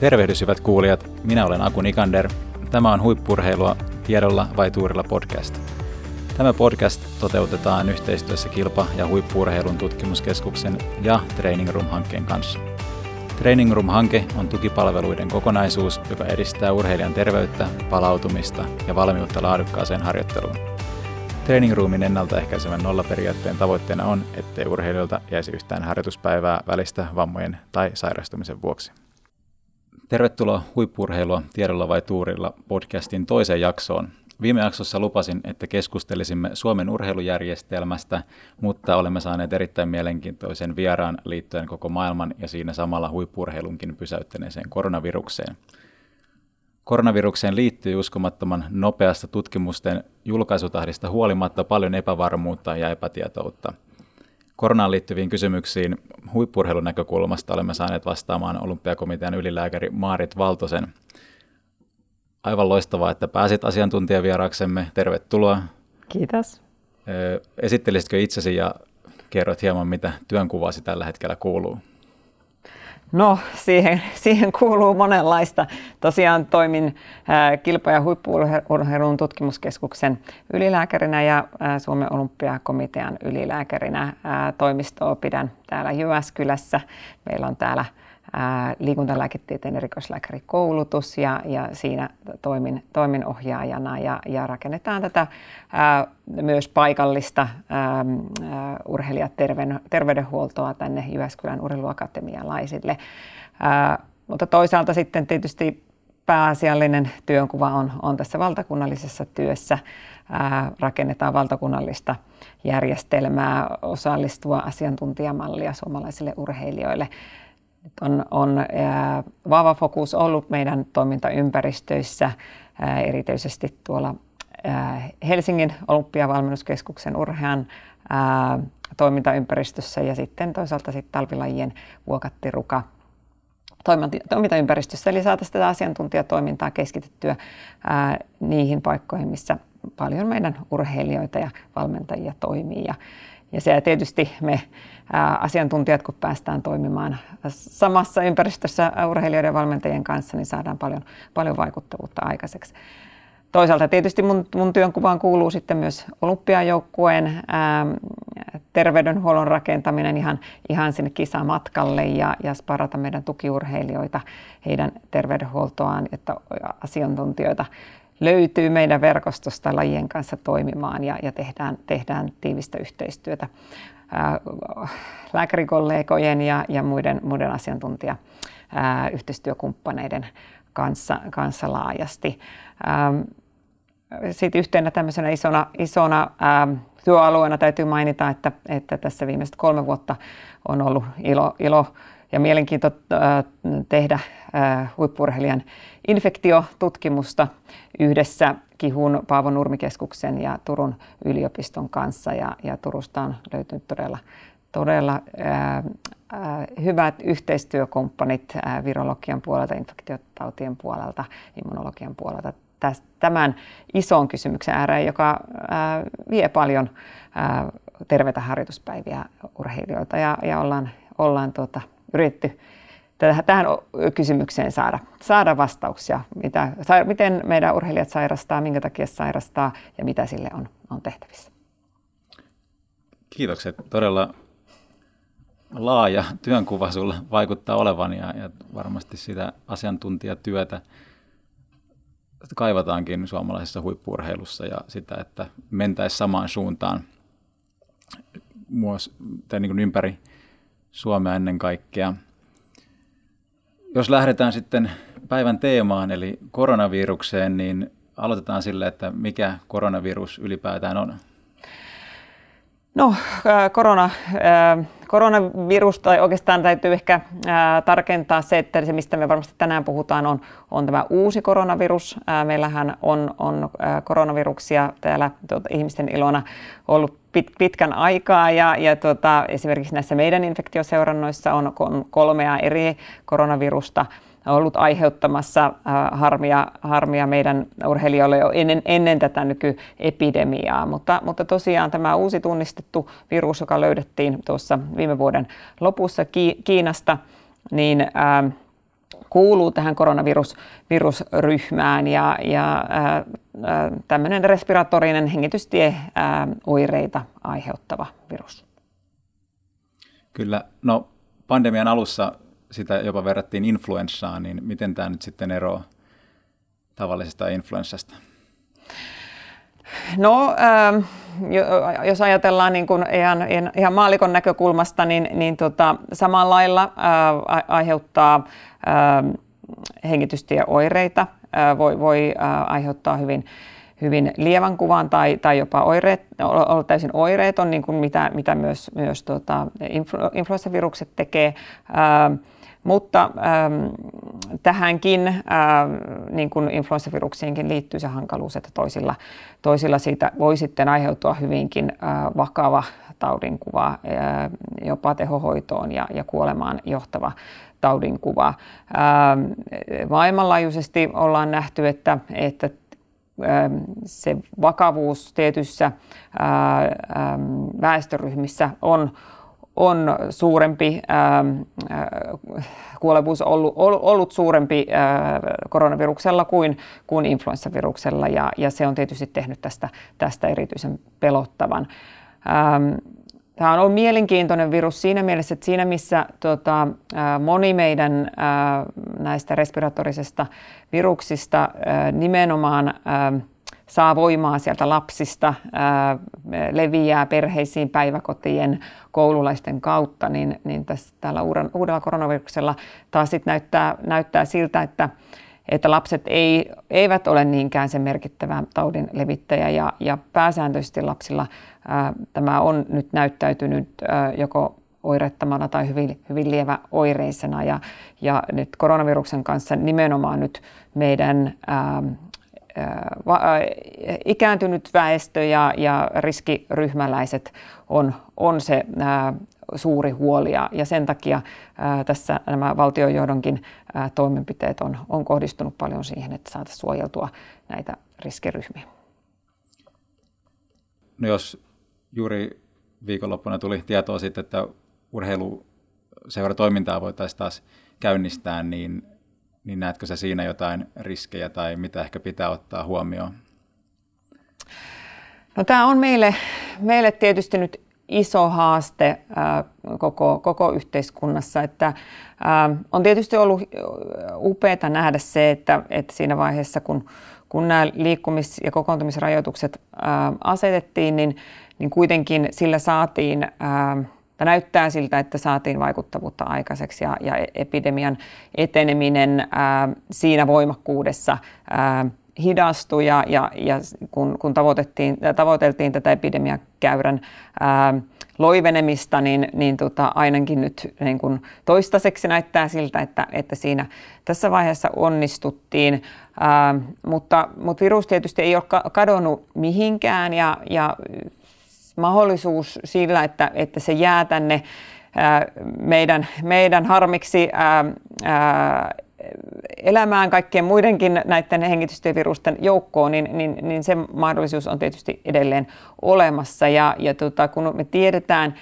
Tervehdys hyvät kuulijat, minä olen Aku Nikander. Tämä on Huippurheilua tiedolla vai tuurilla podcast. Tämä podcast toteutetaan yhteistyössä Kilpa- ja huippurheilun tutkimuskeskuksen ja Training Room-hankkeen kanssa. Training Room-hanke on tukipalveluiden kokonaisuus, joka edistää urheilijan terveyttä, palautumista ja valmiutta laadukkaaseen harjoitteluun. Training Roomin ennaltaehkäisevän nollaperiaatteen tavoitteena on, ettei urheilijoilta jäisi yhtään harjoituspäivää välistä vammojen tai sairastumisen vuoksi. Tervetuloa Huippurheilua tiedolla vai tuurilla podcastin toiseen jaksoon. Viime jaksossa lupasin, että keskustelisimme Suomen urheilujärjestelmästä, mutta olemme saaneet erittäin mielenkiintoisen vieraan liittyen koko maailman ja siinä samalla huippurheilunkin pysäyttäneeseen koronavirukseen. Koronavirukseen liittyy uskomattoman nopeasta tutkimusten julkaisutahdista huolimatta paljon epävarmuutta ja epätietoutta – Koronaan liittyviin kysymyksiin huippurheilun näkökulmasta olemme saaneet vastaamaan olympiakomitean ylilääkäri Maarit Valtosen. Aivan loistavaa, että pääsit asiantuntijavieraaksemme. Tervetuloa. Kiitos. Esittelisitkö itsesi ja kerrot hieman, mitä työnkuvasi tällä hetkellä kuuluu? No, siihen, siihen kuuluu monenlaista. Tosiaan toimin kilpa- ja huippuurheilun tutkimuskeskuksen ylilääkärinä ja Suomen olympiakomitean ylilääkärinä. Toimistoa pidän täällä Jyväskylässä. Meillä on täällä liikuntalääketieteen erikoislääkärikoulutus ja, ja siinä toimin, toimin ohjaajana ja, ja rakennetaan tätä ää, myös paikallista urheilijaterveydenhuoltoa tänne Jyväskylän urheiluakatemialaisille. Ää, mutta toisaalta sitten tietysti pääasiallinen työnkuva on, on tässä valtakunnallisessa työssä. Ää, rakennetaan valtakunnallista järjestelmää, osallistua asiantuntijamallia suomalaisille urheilijoille on, on vahva fokus ollut meidän toimintaympäristöissä, erityisesti tuolla Helsingin olympiavalmennuskeskuksen urhean toimintaympäristössä ja sitten toisaalta sitten talvilajien vuokattiruka toimintaympäristössä. Eli saataisiin tätä asiantuntijatoimintaa keskitettyä ää, niihin paikkoihin, missä paljon meidän urheilijoita ja valmentajia toimii. Ja, ja se tietysti me asiantuntijat, kun päästään toimimaan samassa ympäristössä urheilijoiden ja valmentajien kanssa, niin saadaan paljon, paljon vaikuttavuutta aikaiseksi. Toisaalta tietysti mun, mun työnkuvaan kuuluu sitten myös olympiajoukkueen ää, terveydenhuollon rakentaminen ihan, ihan sinne kisamatkalle ja, ja sparata meidän tukiurheilijoita, heidän terveydenhuoltoaan, että asiantuntijoita löytyy meidän verkostosta lajien kanssa toimimaan ja, ja tehdään, tehdään tiivistä yhteistyötä ää, lääkärikollegojen ja, ja muiden, muiden asiantuntija yhteistyökumppaneiden kanssa, kanssa laajasti. Sitten yhtenä tämmöisenä isona, isona ää, työalueena täytyy mainita, että, että tässä viimeiset kolme vuotta on ollut ilo, ilo ja mielenkiinto tehdä huippurheilijan infektiotutkimusta yhdessä Kihun Paavo Nurmikeskuksen ja Turun yliopiston kanssa. Ja, ja Turusta on löytynyt todella, todella ää, ää, hyvät yhteistyökumppanit ää, virologian puolelta, infektiotautien puolelta, immunologian puolelta tämän ison kysymyksen ääreen, joka ää, vie paljon ää, terveitä harjoituspäiviä urheilijoilta ja, ja ollaan, ollaan tuota, yritetty tähän kysymykseen saada, saada vastauksia, mitä, miten meidän urheilijat sairastaa, minkä takia sairastaa ja mitä sille on, on tehtävissä. Kiitokset. Todella laaja työnkuva sinulla vaikuttaa olevan ja, ja varmasti sitä asiantuntijatyötä kaivataankin suomalaisessa huippurheilussa ja sitä, että mentäisiin samaan suuntaan tai niin kuin ympäri Suomea ennen kaikkea. Jos lähdetään sitten päivän teemaan, eli koronavirukseen, niin aloitetaan sille, että mikä koronavirus ylipäätään on. No, korona, koronavirus, tai oikeastaan täytyy ehkä tarkentaa se, että se, mistä me varmasti tänään puhutaan, on, on tämä uusi koronavirus. Meillähän on, on koronaviruksia täällä tuota, ihmisten ilona ollut pit, pitkän aikaa ja, ja tuota, esimerkiksi näissä meidän infektioseurannoissa on kolmea eri koronavirusta – ollut aiheuttamassa äh, harmia, harmia meidän urheilijoille jo ennen, ennen tätä nykyepidemiaa. Mutta, mutta tosiaan tämä uusi tunnistettu virus, joka löydettiin tuossa viime vuoden lopussa Kiinasta, niin ää, äh, kuuluu tähän koronavirusryhmään ja, ja ää, tämmöinen respiratorinen hengitystieoireita aiheuttava virus. Kyllä. No pandemian alussa sitä jopa verrattiin influenssaan, niin miten tämä nyt sitten eroaa tavallisesta influenssasta? No, äh, jos ajatellaan niin kuin ihan, ihan maalikon näkökulmasta, niin, niin tota, samalla lailla äh, aiheuttaa äh, hengitystieoireita, äh, voi, voi äh, aiheuttaa hyvin, hyvin lievän kuvan tai, tai jopa oireet, olla täysin oireeton, niin kuin mitä, mitä myös, myös influ, influenssavirukset tekee. Äh, mutta ähm, tähänkin, äh, niin kuin influenssaviruksiinkin liittyy se hankaluus, että toisilla, toisilla siitä voi sitten aiheutua hyvinkin äh, vakava taudinkuva, äh, jopa tehohoitoon ja, ja kuolemaan johtava taudinkuva. Äh, maailmanlaajuisesti ollaan nähty, että, että ähm, se vakavuus tietyissä äh, ähm, väestöryhmissä on on suurempi, ähm, äh, kuolevuus ollut, ollut suurempi äh, koronaviruksella kuin, kuin influenssaviruksella ja, ja se on tietysti tehnyt tästä, tästä erityisen pelottavan. Ähm, Tämä on ollut mielenkiintoinen virus siinä mielessä, että siinä missä tota, äh, moni meidän näistä respiratorisesta viruksista nimenomaan saa voimaa sieltä lapsista, ää, leviää perheisiin, päiväkotien, koululaisten kautta, niin, niin tässä, tällä uudella, uudella koronaviruksella taas sit näyttää, näyttää siltä, että, että lapset ei, eivät ole niinkään se merkittävä taudin levittäjä ja, ja pääsääntöisesti lapsilla ää, tämä on nyt näyttäytynyt ää, joko oirettamana tai hyvin, hyvin lievä oireisena ja, ja nyt koronaviruksen kanssa nimenomaan nyt meidän ää, ikääntynyt väestö ja, ja riskiryhmäläiset on, on se ää, suuri huoli ja, ja sen takia ää, tässä nämä valtiojohdonkin ää, toimenpiteet on, on kohdistunut paljon siihen, että saataisiin suojeltua näitä riskiryhmiä. No jos juuri viikonloppuna tuli tietoa siitä, että urheiluseuratoimintaa voitaisiin taas käynnistää, niin niin näetkö sä siinä jotain riskejä tai mitä ehkä pitää ottaa huomioon? No, tämä on meille, meille tietysti nyt iso haaste koko, koko yhteiskunnassa. Että, on tietysti ollut upeaa nähdä se, että, että siinä vaiheessa kun, kun nämä liikkumis- ja kokoontumisrajoitukset asetettiin, niin, niin kuitenkin sillä saatiin näyttää siltä, että saatiin vaikuttavuutta aikaiseksi ja, ja epidemian eteneminen ää, siinä voimakkuudessa ää, hidastui ja, ja, ja kun, kun tavoitettiin, tavoiteltiin tätä epidemiakäyrän ää, loivenemista, niin, niin tota, ainakin nyt niin kun toistaiseksi näyttää siltä, että, että siinä tässä vaiheessa onnistuttiin. Ää, mutta, mutta virus tietysti ei ole kadonnut mihinkään ja, ja mahdollisuus sillä, että, että se jää tänne meidän, meidän harmiksi ää, ää, elämään kaikkien muidenkin näiden hengitystievirusten joukkoon, niin, niin, niin se mahdollisuus on tietysti edelleen olemassa. Ja, ja tota, kun me tiedetään,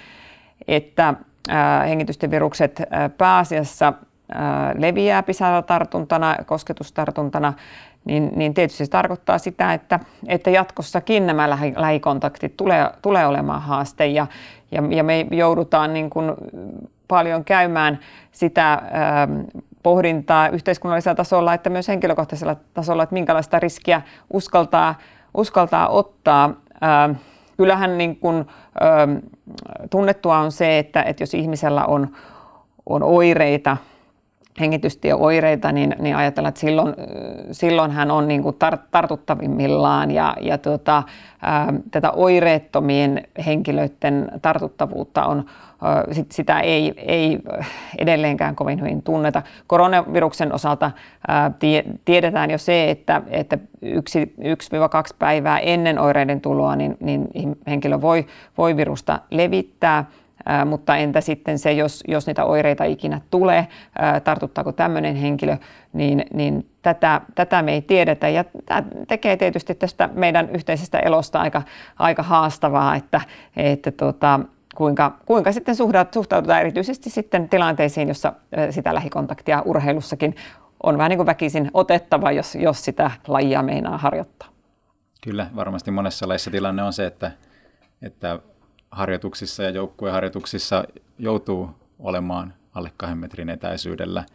että ää, hengitystievirukset ää, pääasiassa ää, leviää pisaratartuntana, kosketustartuntana, niin, niin tietysti se tarkoittaa sitä, että, että jatkossakin nämä lähi, lähikontaktit tulee, tulee olemaan haaste ja, ja, ja me joudutaan niin kuin paljon käymään sitä äh, pohdintaa yhteiskunnallisella tasolla, että myös henkilökohtaisella tasolla, että minkälaista riskiä uskaltaa, uskaltaa ottaa. Äh, kyllähän niin kuin, äh, tunnettua on se, että, että jos ihmisellä on, on oireita, hengitystieoireita, niin, niin ajatellaan, että silloin, silloin hän on niin kuin tar, tartuttavimmillaan ja, ja tuota, ää, tätä oireettomien henkilöiden tartuttavuutta on, sitä ei, ei edelleenkään kovin hyvin tunneta. Koronaviruksen osalta ää, tie, tiedetään jo se, että, että yksi, 1-2 päivää ennen oireiden tuloa niin, niin henkilö voi, voi virusta levittää – mutta entä sitten se, jos, jos niitä oireita ikinä tulee, tartuttaako tämmöinen henkilö, niin, niin tätä, tätä me ei tiedetä. Ja tämä tekee tietysti tästä meidän yhteisestä elosta aika, aika haastavaa, että, että tota, kuinka, kuinka sitten suhtaudutaan erityisesti sitten tilanteisiin, jossa sitä lähikontaktia urheilussakin on vähän niin kuin väkisin otettava, jos, jos sitä lajia meinaa harjoittaa. Kyllä, varmasti monessa lajissa tilanne on se, että, että harjoituksissa ja joukkueharjoituksissa joutuu olemaan alle kahden metrin etäisyydellä,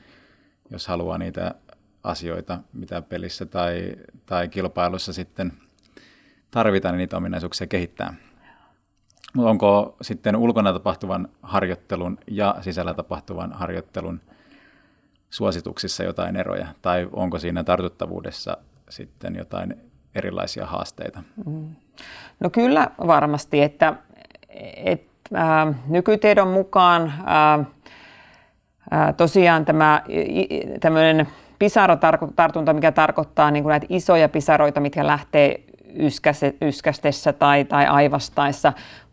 jos haluaa niitä asioita, mitä pelissä tai, tai kilpailussa sitten tarvitaan, niin niitä ominaisuuksia kehittää. Mutta onko sitten ulkona tapahtuvan harjoittelun ja sisällä tapahtuvan harjoittelun suosituksissa jotain eroja, tai onko siinä tartuttavuudessa sitten jotain erilaisia haasteita? Mm. No kyllä varmasti, että, että äh, nykytiedon mukaan äh, äh, tosiaan tämä tämmöinen pisaratartunta, mikä tarkoittaa niin kuin näitä isoja pisaroita, mitkä lähtee yskästessä tai, tai aivastaessa.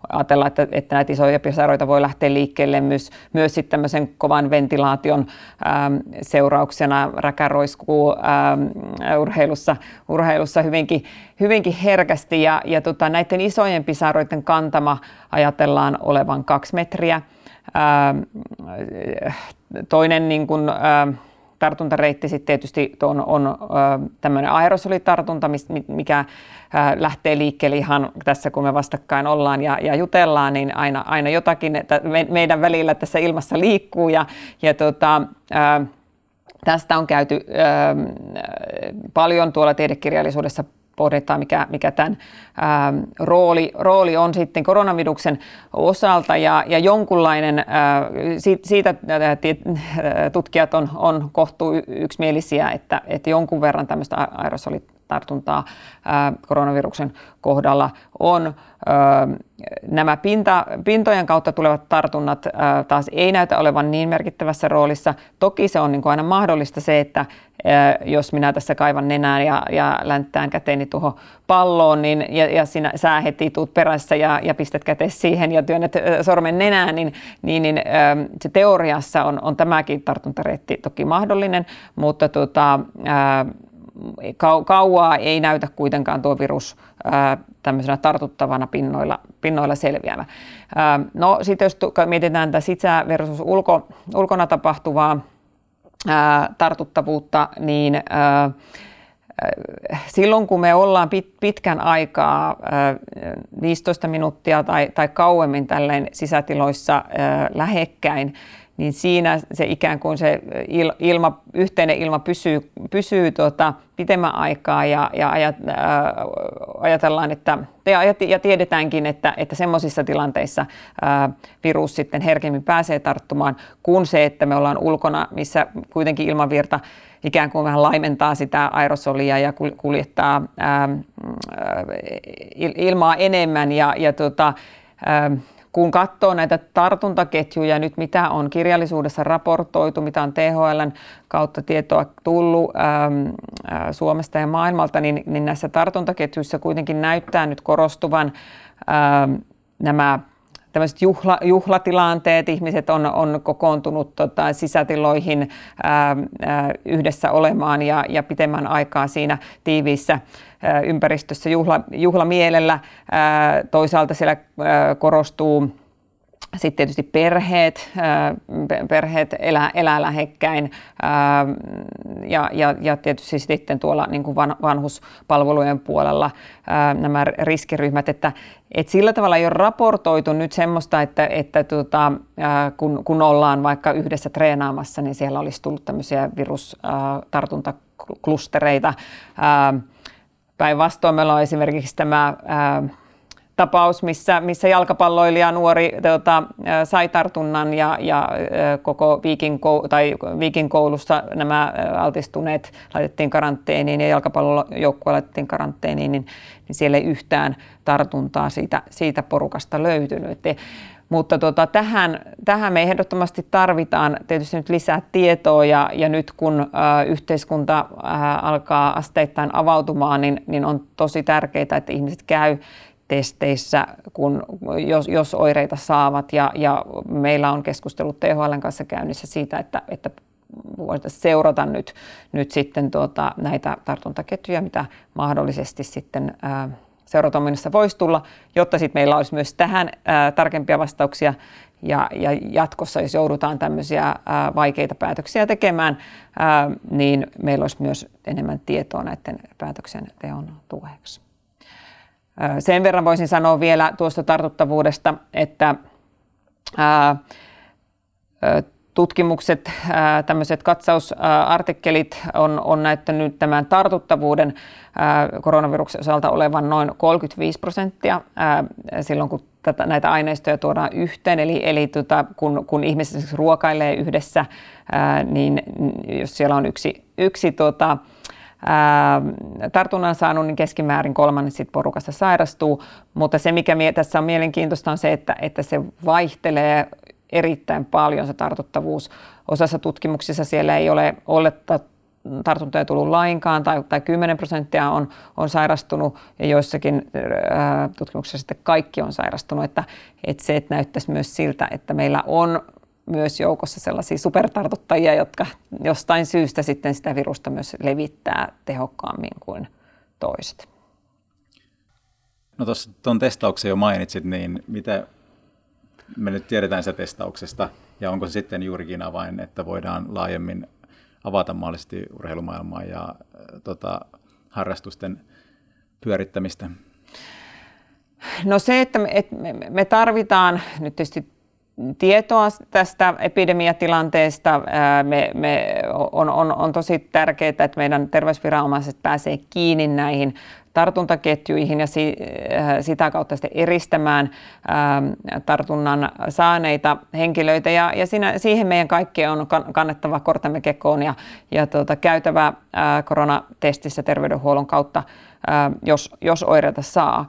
Ajatellaan, että, että näitä isoja pisaroita voi lähteä liikkeelle myös, myös sitten tämmöisen kovan ventilaation ähm, seurauksena. Räkäroiskuu ähm, urheilussa, urheilussa hyvinkin, hyvinkin herkästi ja, ja tota, näiden isojen pisaroiden kantama ajatellaan olevan kaksi metriä. Ähm, toinen niin kuin, ähm, tartuntareitti sitten tietysti on, on tämmöinen aerosolitartunta, mikä lähtee liikkeelle ihan tässä, kun me vastakkain ollaan ja, ja jutellaan, niin aina, aina jotakin että me, meidän välillä tässä ilmassa liikkuu ja, ja tota, Tästä on käyty paljon tuolla tiedekirjallisuudessa pohditaan, mikä, mikä tämän ää, rooli, rooli on sitten koronaviruksen osalta. Ja, ja jonkunlainen, ää, siitä ää, tutkijat on, on kohtuu yksimielisiä, että, että jonkun verran tämmöistä aerosolitartuntaa ää, koronaviruksen kohdalla on. Nämä pinta, pintojen kautta tulevat tartunnat taas ei näytä olevan niin merkittävässä roolissa. Toki se on niin kuin aina mahdollista se, että jos minä tässä kaivan nenään ja, ja länttään käteeni tuohon palloon, niin, ja, ja sinä, sä heti tuut perässä ja, ja pistät käteen siihen ja työnnät sormen nenään, niin, niin, niin se teoriassa on, on tämäkin tartuntareitti toki mahdollinen, mutta tota, kauaa ei näytä kuitenkaan tuo virus tämmöisenä tartuttavana pinnoilla, pinnoilla selviävä. No sitten jos mietitään tätä sisä versus ulko, ulkona tapahtuvaa tartuttavuutta, niin silloin kun me ollaan pitkän aikaa, 15 minuuttia tai, tai kauemmin tälleen sisätiloissa lähekkäin, niin siinä se ikään kuin se ilma, yhteinen ilma pysyy, pysyy tuota, pitemmän aikaa ja, ja ajat, ää, ajatellaan, että ja, ja tiedetäänkin, että, että semmoisissa tilanteissa ää, virus sitten herkemmin pääsee tarttumaan kuin se, että me ollaan ulkona, missä kuitenkin ilmavirta ikään kuin vähän laimentaa sitä aerosolia ja kuljettaa ää, ilmaa enemmän ja, ja tota, ää, kun katsoo näitä tartuntaketjuja nyt, mitä on kirjallisuudessa raportoitu, mitä on THLn kautta tietoa tullut ähm, äh, Suomesta ja maailmalta, niin, niin näissä tartuntaketjuissa kuitenkin näyttää nyt korostuvan ähm, nämä tämmöiset juhla, juhlatilanteet, ihmiset on, on kokoontunut tota, sisätiloihin ää, ää, yhdessä olemaan ja, ja pitemmän aikaa siinä tiiviissä ää, ympäristössä juhla, juhlamielellä. Ää, toisaalta siellä ää, korostuu sitten tietysti perheet, perheet elää, elää lähekkäin ja, ja, ja tietysti sitten tuolla niin kuin vanhuspalvelujen puolella nämä riskiryhmät, että, että sillä tavalla ei ole raportoitu nyt semmoista, että, että tota, kun, kun ollaan vaikka yhdessä treenaamassa, niin siellä olisi tullut tämmöisiä virustartuntaklustereita. Päinvastoin meillä on esimerkiksi tämä tapaus, missä, missä jalkapalloilija nuori tota, sai tartunnan ja, ja koko Viikin, tai Viikin koulussa nämä altistuneet laitettiin karanteeniin ja jalkapallojoukkue laitettiin karanteeniin, niin, niin siellä ei yhtään tartuntaa siitä, siitä porukasta löytynyt. Et, mutta tota, tähän, tähän me ehdottomasti tarvitaan tietysti nyt lisää tietoa ja, ja nyt kun ä, yhteiskunta ä, alkaa asteittain avautumaan, niin, niin on tosi tärkeää, että ihmiset käy testeissä, kun, jos, jos oireita saavat. Ja, ja meillä on keskustelut THL kanssa käynnissä siitä, että, että voitaisiin seurata nyt, nyt sitten tuota, näitä tartuntaketjuja, mitä mahdollisesti sitten ää, serotoninissa voisi tulla, jotta sitten meillä olisi myös tähän ää, tarkempia vastauksia ja, ja jatkossa, jos joudutaan tämmöisiä ää, vaikeita päätöksiä tekemään, ää, niin meillä olisi myös enemmän tietoa näiden päätöksenteon tueksi. Ää, sen verran voisin sanoa vielä tuosta tartuttavuudesta, että ää, tutkimukset, tämmöiset katsausartikkelit on, on näyttänyt tämän tartuttavuuden koronaviruksen osalta olevan noin 35 prosenttia silloin, kun tätä, näitä aineistoja tuodaan yhteen. Eli, eli tota, kun, kun ihmiset ruokailee yhdessä, niin jos siellä on yksi, yksi tota, ää, tartunnan saanut, niin keskimäärin kolmannes sit porukasta sairastuu. Mutta se, mikä tässä on mielenkiintoista, on se, että, että se vaihtelee erittäin paljon se tartuttavuus. Osassa tutkimuksissa siellä ei ole olletta tartuntoja tullut lainkaan tai, tai 10 prosenttia on, on sairastunut ja joissakin ää, tutkimuksissa sitten kaikki on sairastunut. Että, että se että näyttäisi myös siltä, että meillä on myös joukossa sellaisia supertartuttajia, jotka jostain syystä sitten sitä virusta myös levittää tehokkaammin kuin toiset. No tuossa tuon testauksen jo mainitsit, niin mitä me nyt tiedetään sitä testauksesta, ja onko se sitten juurikin avain, että voidaan laajemmin avata mahdollisesti urheilumaailmaa ja äh, tota, harrastusten pyörittämistä? No se, että me, että me tarvitaan nyt tietysti tietoa tästä epidemiatilanteesta. Me, me on, on, on tosi tärkeää, että meidän terveysviranomaiset pääsee kiinni näihin tartuntaketjuihin ja si, sitä kautta sitten eristämään tartunnan saaneita henkilöitä. Ja, ja siinä, siihen meidän kaikkien on kannettava kortemme kekoon ja, ja tuota, käytävä koronatestissä terveydenhuollon kautta, jos, jos oireita saa.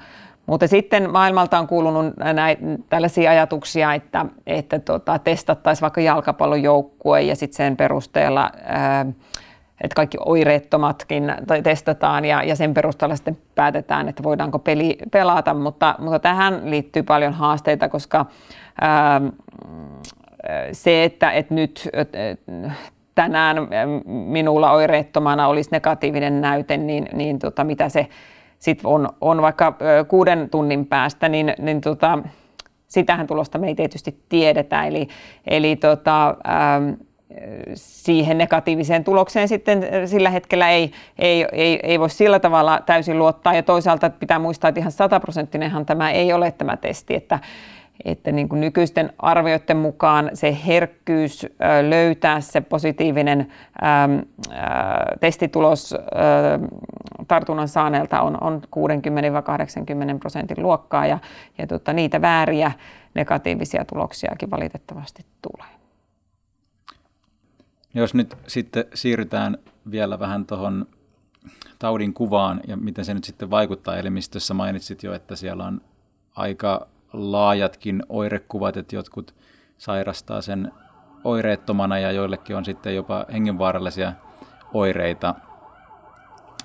Mutta sitten maailmalta on kuulunut näitä, tällaisia ajatuksia, että, että tota, testattaisiin vaikka jalkapallon joukkue ja sitten sen perusteella, ää, että kaikki oireettomatkin testataan ja, ja sen perusteella sitten päätetään, että voidaanko peli pelata. Mutta, mutta tähän liittyy paljon haasteita, koska ää, se, että, että nyt tänään minulla oireettomana olisi negatiivinen näyte, niin, niin tota, mitä se sit on, on vaikka kuuden tunnin päästä, niin, niin tota, sitähän tulosta me ei tietysti tiedetä. Eli, eli tota, ähm, siihen negatiiviseen tulokseen sitten sillä hetkellä ei, ei, ei, ei voi sillä tavalla täysin luottaa. Ja toisaalta pitää muistaa, että ihan sataprosenttinenhan tämä ei ole tämä testi, että, että niin kuin nykyisten arvioiden mukaan se herkkyys löytää se positiivinen testitulos tartunnan saaneelta on, on 60-80 prosentin luokkaa ja, ja tota, niitä vääriä negatiivisia tuloksiakin valitettavasti tulee. Jos nyt sitten siirrytään vielä vähän tuohon taudin kuvaan ja miten se nyt sitten vaikuttaa elimistössä. Mainitsit jo, että siellä on aika laajatkin oirekuvat, että jotkut sairastaa sen oireettomana ja joillekin on sitten jopa hengenvaarallisia oireita.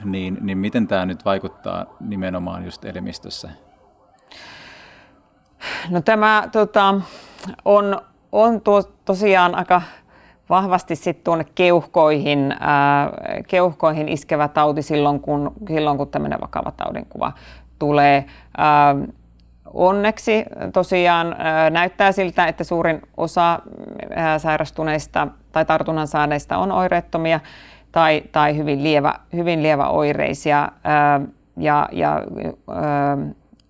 Niin, niin miten tämä nyt vaikuttaa nimenomaan just elimistössä? No tämä tota, on, on tuo, tosiaan aika vahvasti sitten tuonne keuhkoihin, ää, keuhkoihin iskevä tauti silloin, kun, silloin, kun tämmöinen vakava taudinkuva tulee. Ää, Onneksi tosiaan näyttää siltä, että suurin osa sairastuneista tai tartunnan saaneista on oireettomia tai, tai hyvin, lievä, hyvin lievä oireisia. Ja, ja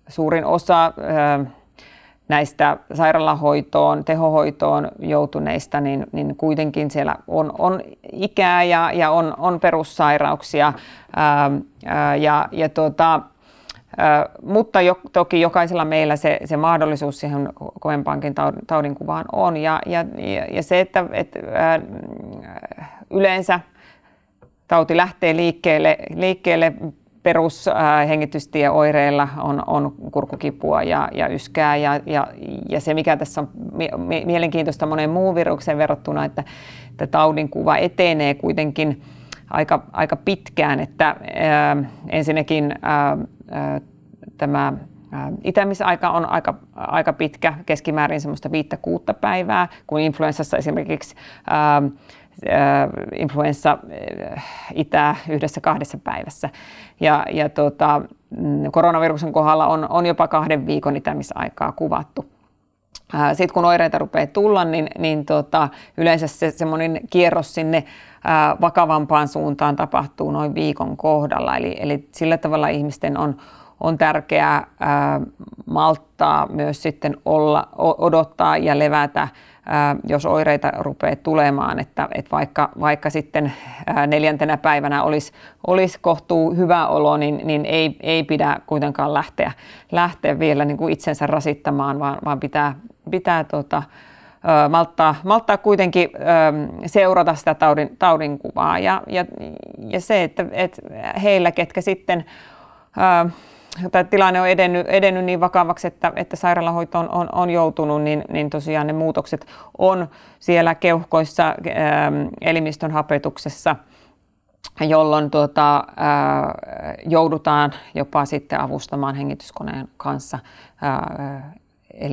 suurin osa näistä sairaalahoitoon, tehohoitoon joutuneista, niin, niin kuitenkin siellä on, on ikää ja, ja on, on perussairauksia. Ää, ää, ja, ja tuota, mutta jo, toki jokaisella meillä se, se mahdollisuus siihen kovempaankin taudinkuvaan on. Ja, ja, ja se, että, että yleensä tauti lähtee liikkeelle, liikkeelle perushengitystieoireilla on, on kurkukipua ja, ja yskää. Ja, ja, ja se, mikä tässä on mielenkiintoista monen muun virukseen verrattuna, että, että taudinkuva etenee kuitenkin aika, aika pitkään, että ää, ensinnäkin ää, tämä Itämisaika on aika, aika pitkä, keskimäärin semmoista viittä kuutta päivää, kun influenssassa esimerkiksi influenssa itää yhdessä kahdessa päivässä. Ja, ja tota, mm, koronaviruksen kohdalla on, on jopa kahden viikon itämisaikaa kuvattu. Sitten kun oireita rupeaa tulla, niin, niin tota, yleensä se semmoinen kierros sinne ää, vakavampaan suuntaan tapahtuu noin viikon kohdalla. Eli, eli sillä tavalla ihmisten on, on tärkeää ää, malttaa myös sitten olla, odottaa ja levätä, ää, jos oireita rupeaa tulemaan, että, että vaikka, vaikka sitten ää, neljäntenä päivänä olisi, olisi kohtuu hyvä olo, niin, niin ei, ei pidä kuitenkaan lähteä, lähteä vielä niin kuin itsensä rasittamaan, vaan, vaan pitää, pitää tota, malttaa, malttaa kuitenkin seurata sitä taudin, taudin kuvaa. Ja, ja, ja se, että, että heillä, ketkä sitten tai tilanne on edennyt, edennyt niin vakavaksi, että, että sairaalahoitoon on, on joutunut, niin, niin tosiaan ne muutokset on siellä keuhkoissa, elimistön hapetuksessa, jolloin tuota, ää, joudutaan jopa sitten avustamaan hengityskoneen kanssa ää,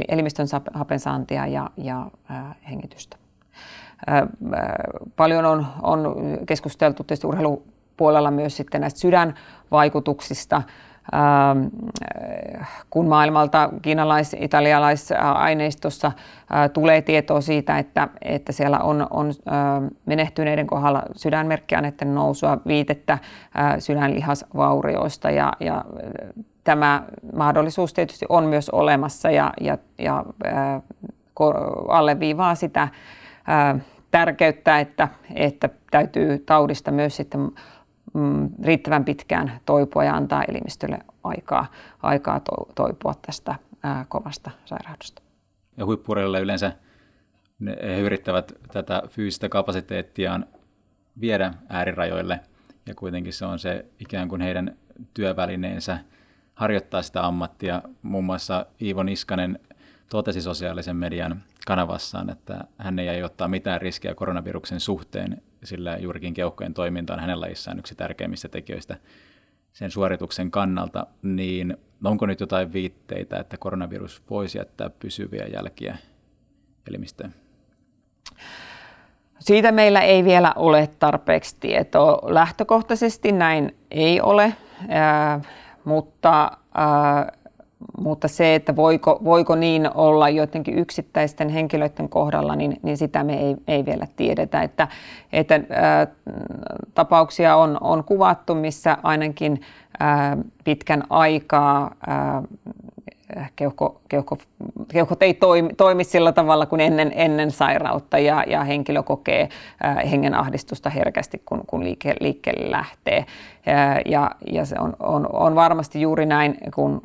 elimistön hapensaantia ja, ja ää, hengitystä. Ää, paljon on, on keskusteltu tietysti urheilupuolella myös sitten näistä sydänvaikutuksista, Ähm, kun maailmalta kiinalais-italialais-aineistossa äh, tulee tietoa siitä, että, että siellä on, on äh, menehtyneiden kohdalla sydänmerkkiaineiden nousua, viitettä äh, sydänlihasvaurioista ja, ja tämä mahdollisuus tietysti on myös olemassa ja, ja, ja alleviivaa sitä tärkeyttä, että, että täytyy taudista myös sitten mm, riittävän pitkään toipua ja antaa elimistölle aikaa, aikaa to, toipua tästä ää, kovasta sairaudesta. Ja huippureille yleensä ne, he yrittävät tätä fyysistä kapasiteettiaan viedä äärirajoille ja kuitenkin se on se ikään kuin heidän työvälineensä harjoittaa sitä ammattia. Muun muassa Iivo Niskanen totesi sosiaalisen median kanavassaan, että hän ei ottaa mitään riskejä koronaviruksen suhteen, sillä juurikin keuhkojen toiminta on hänen lajissaan yksi tärkeimmistä tekijöistä sen suorituksen kannalta, niin onko nyt jotain viitteitä, että koronavirus voisi jättää pysyviä jälkiä elimistöön? Siitä meillä ei vielä ole tarpeeksi tietoa. Lähtökohtaisesti näin ei ole, mutta mutta se, että voiko, voiko niin olla jotenkin yksittäisten henkilöiden kohdalla, niin, niin sitä me ei, ei vielä tiedetä. Että, että ää, tapauksia on, on kuvattu, missä ainakin ää, pitkän aikaa ää, keuhko, keuhko, keuhkot ei toimi, toimi sillä tavalla kuin ennen, ennen sairautta ja, ja henkilö kokee ää, hengenahdistusta herkästi, kun, kun liike, liikkeelle lähtee. Ää, ja, ja se on, on, on varmasti juuri näin, kun,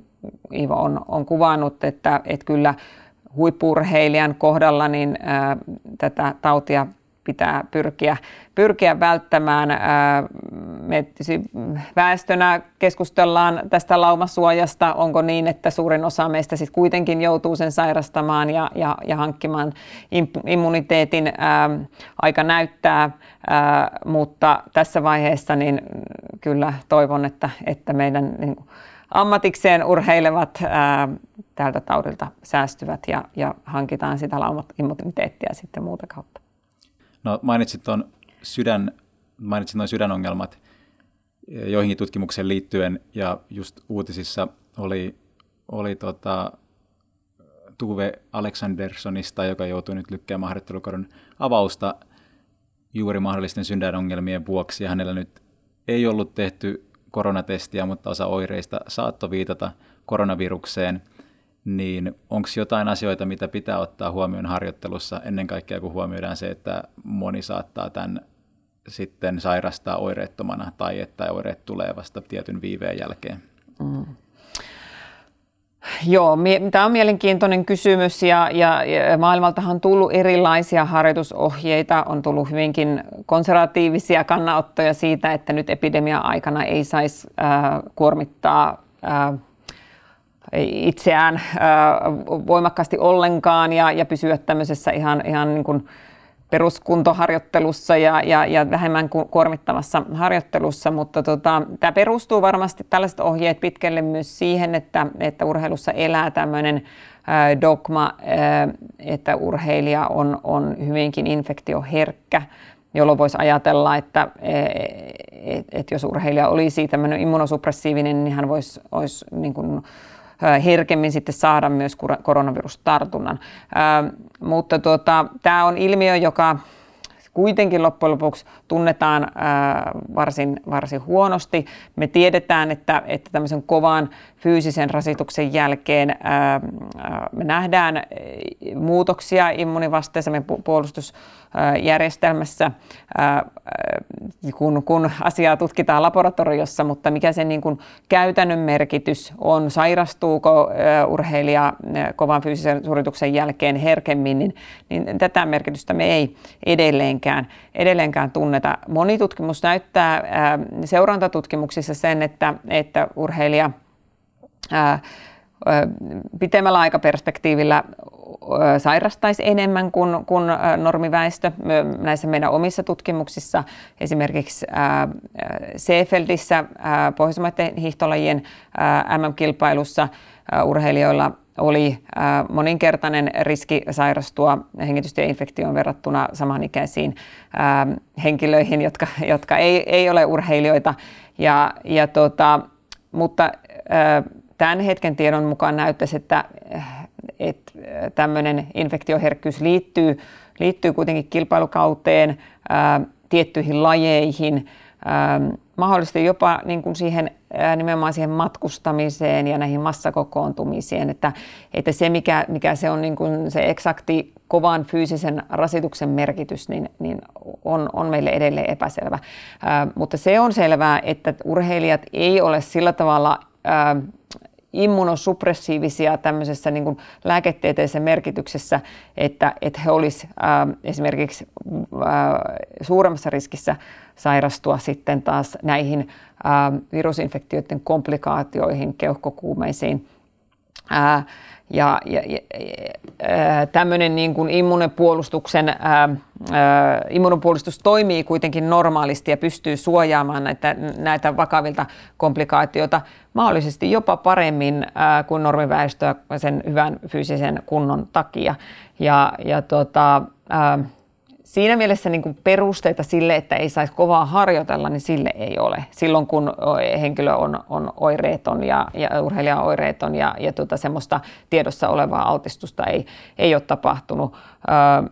Iivo on, on kuvannut, että, että kyllä huippurheilijan kohdalla niin ää, tätä tautia pitää pyrkiä, pyrkiä välttämään. Me väestönä keskustellaan tästä laumasuojasta. Onko niin, että suurin osa meistä sitten kuitenkin joutuu sen sairastamaan ja, ja, ja hankkimaan immuniteetin aika näyttää, ää, mutta tässä vaiheessa niin kyllä toivon, että, että meidän niin ammatikseen urheilevat ää, tältä taudilta säästyvät ja, ja hankitaan sitä laumat-immuniteettia sitten muuta kautta. No mainitsit tuon sydän, mainitsit noin sydänongelmat joihinkin tutkimukseen liittyen ja just uutisissa oli, oli tota, Tuve Aleksandersonista, joka joutui nyt lykkäämään harjoittelukauden avausta juuri mahdollisten sydänongelmien vuoksi ja hänellä nyt ei ollut tehty koronatestiä, mutta osa oireista saattoi viitata koronavirukseen, niin onko jotain asioita, mitä pitää ottaa huomioon harjoittelussa ennen kaikkea, kun huomioidaan se, että moni saattaa tämän sitten sairastaa oireettomana tai että oireet tulee vasta tietyn viiveen jälkeen? Mm. Joo, tämä on mielenkiintoinen kysymys ja, ja, ja maailmaltahan on tullut erilaisia harjoitusohjeita, on tullut hyvinkin konservatiivisia kannanottoja siitä, että nyt epidemia-aikana ei saisi äh, kuormittaa äh, itseään voimakkaasti ollenkaan ja, ja pysyä tämmöisessä ihan, ihan niin kuin, peruskuntoharjoittelussa ja, ja, ja vähemmän kuormittavassa harjoittelussa, mutta tota, tämä perustuu varmasti tällaiset ohjeet pitkälle myös siihen, että, että urheilussa elää tämmöinen dogma, että urheilija on, on hyvinkin infektioherkkä, jolloin voisi ajatella, että et, et jos urheilija olisi tämmöinen immunosuppressiivinen, niin hän voisi, olisi niin kuin, herkemmin sitten saada myös koronavirustartunnan. Mutta tuota, tämä on ilmiö, joka kuitenkin loppujen lopuksi tunnetaan varsin, varsin huonosti. Me tiedetään, että, että tämmöisen kovan fyysisen rasituksen jälkeen me nähdään muutoksia immunivasteessa meidän puolustusjärjestelmässä, kun, kun asiaa tutkitaan laboratoriossa, mutta mikä sen niin kuin käytännön merkitys on, sairastuuko urheilija kovan fyysisen suorituksen jälkeen herkemmin, niin, niin tätä merkitystä me ei edelleenkään, edelleenkään tunneta. Moni tutkimus näyttää ää, seurantatutkimuksissa sen, että, että urheilija – pitemmällä aikaperspektiivillä sairastaisi enemmän kuin, kuin normiväestö. Näissä meidän omissa tutkimuksissa, esimerkiksi Seefeldissä, Pohjoismaiden hiihtolajien MM-kilpailussa urheilijoilla oli moninkertainen riski sairastua hengitystieinfektioon verrattuna samanikäisiin henkilöihin, jotka, jotka ei, ei ole urheilijoita. Ja, ja tota, mutta tämän hetken tiedon mukaan näyttäisi, että, että tämmöinen infektioherkkyys liittyy, liittyy kuitenkin kilpailukauteen, tiettyihin lajeihin, mahdollisesti jopa niin kuin siihen, nimenomaan siihen matkustamiseen ja näihin massakokoontumisiin, että, että se mikä, mikä se on niin kuin se eksakti kovan fyysisen rasituksen merkitys, niin, niin on, on meille edelleen epäselvä. mutta se on selvää, että urheilijat ei ole sillä tavalla immunosuppressiivisia tämmöisessä niin kuin lääketieteellisessä merkityksessä, että, että he olisivat esimerkiksi suuremmassa riskissä sairastua sitten taas näihin virusinfektioiden komplikaatioihin, keuhkokuumeisiin. Ää, ja, ja, ja tämmöinen niin kuin immunopuolustuksen, ää, immunopuolustus toimii kuitenkin normaalisti ja pystyy suojaamaan näitä, näitä vakavilta komplikaatioita mahdollisesti jopa paremmin ää, kuin normiväestöä sen hyvän fyysisen kunnon takia. Ja, ja tota, ää, siinä mielessä niin kuin perusteita sille, että ei saisi kovaa harjoitella, niin sille ei ole. Silloin kun henkilö on, on oireeton ja, ja urheilija on oireeton ja, ja tuota, semmoista tiedossa olevaa altistusta ei, ei ole tapahtunut. Ö,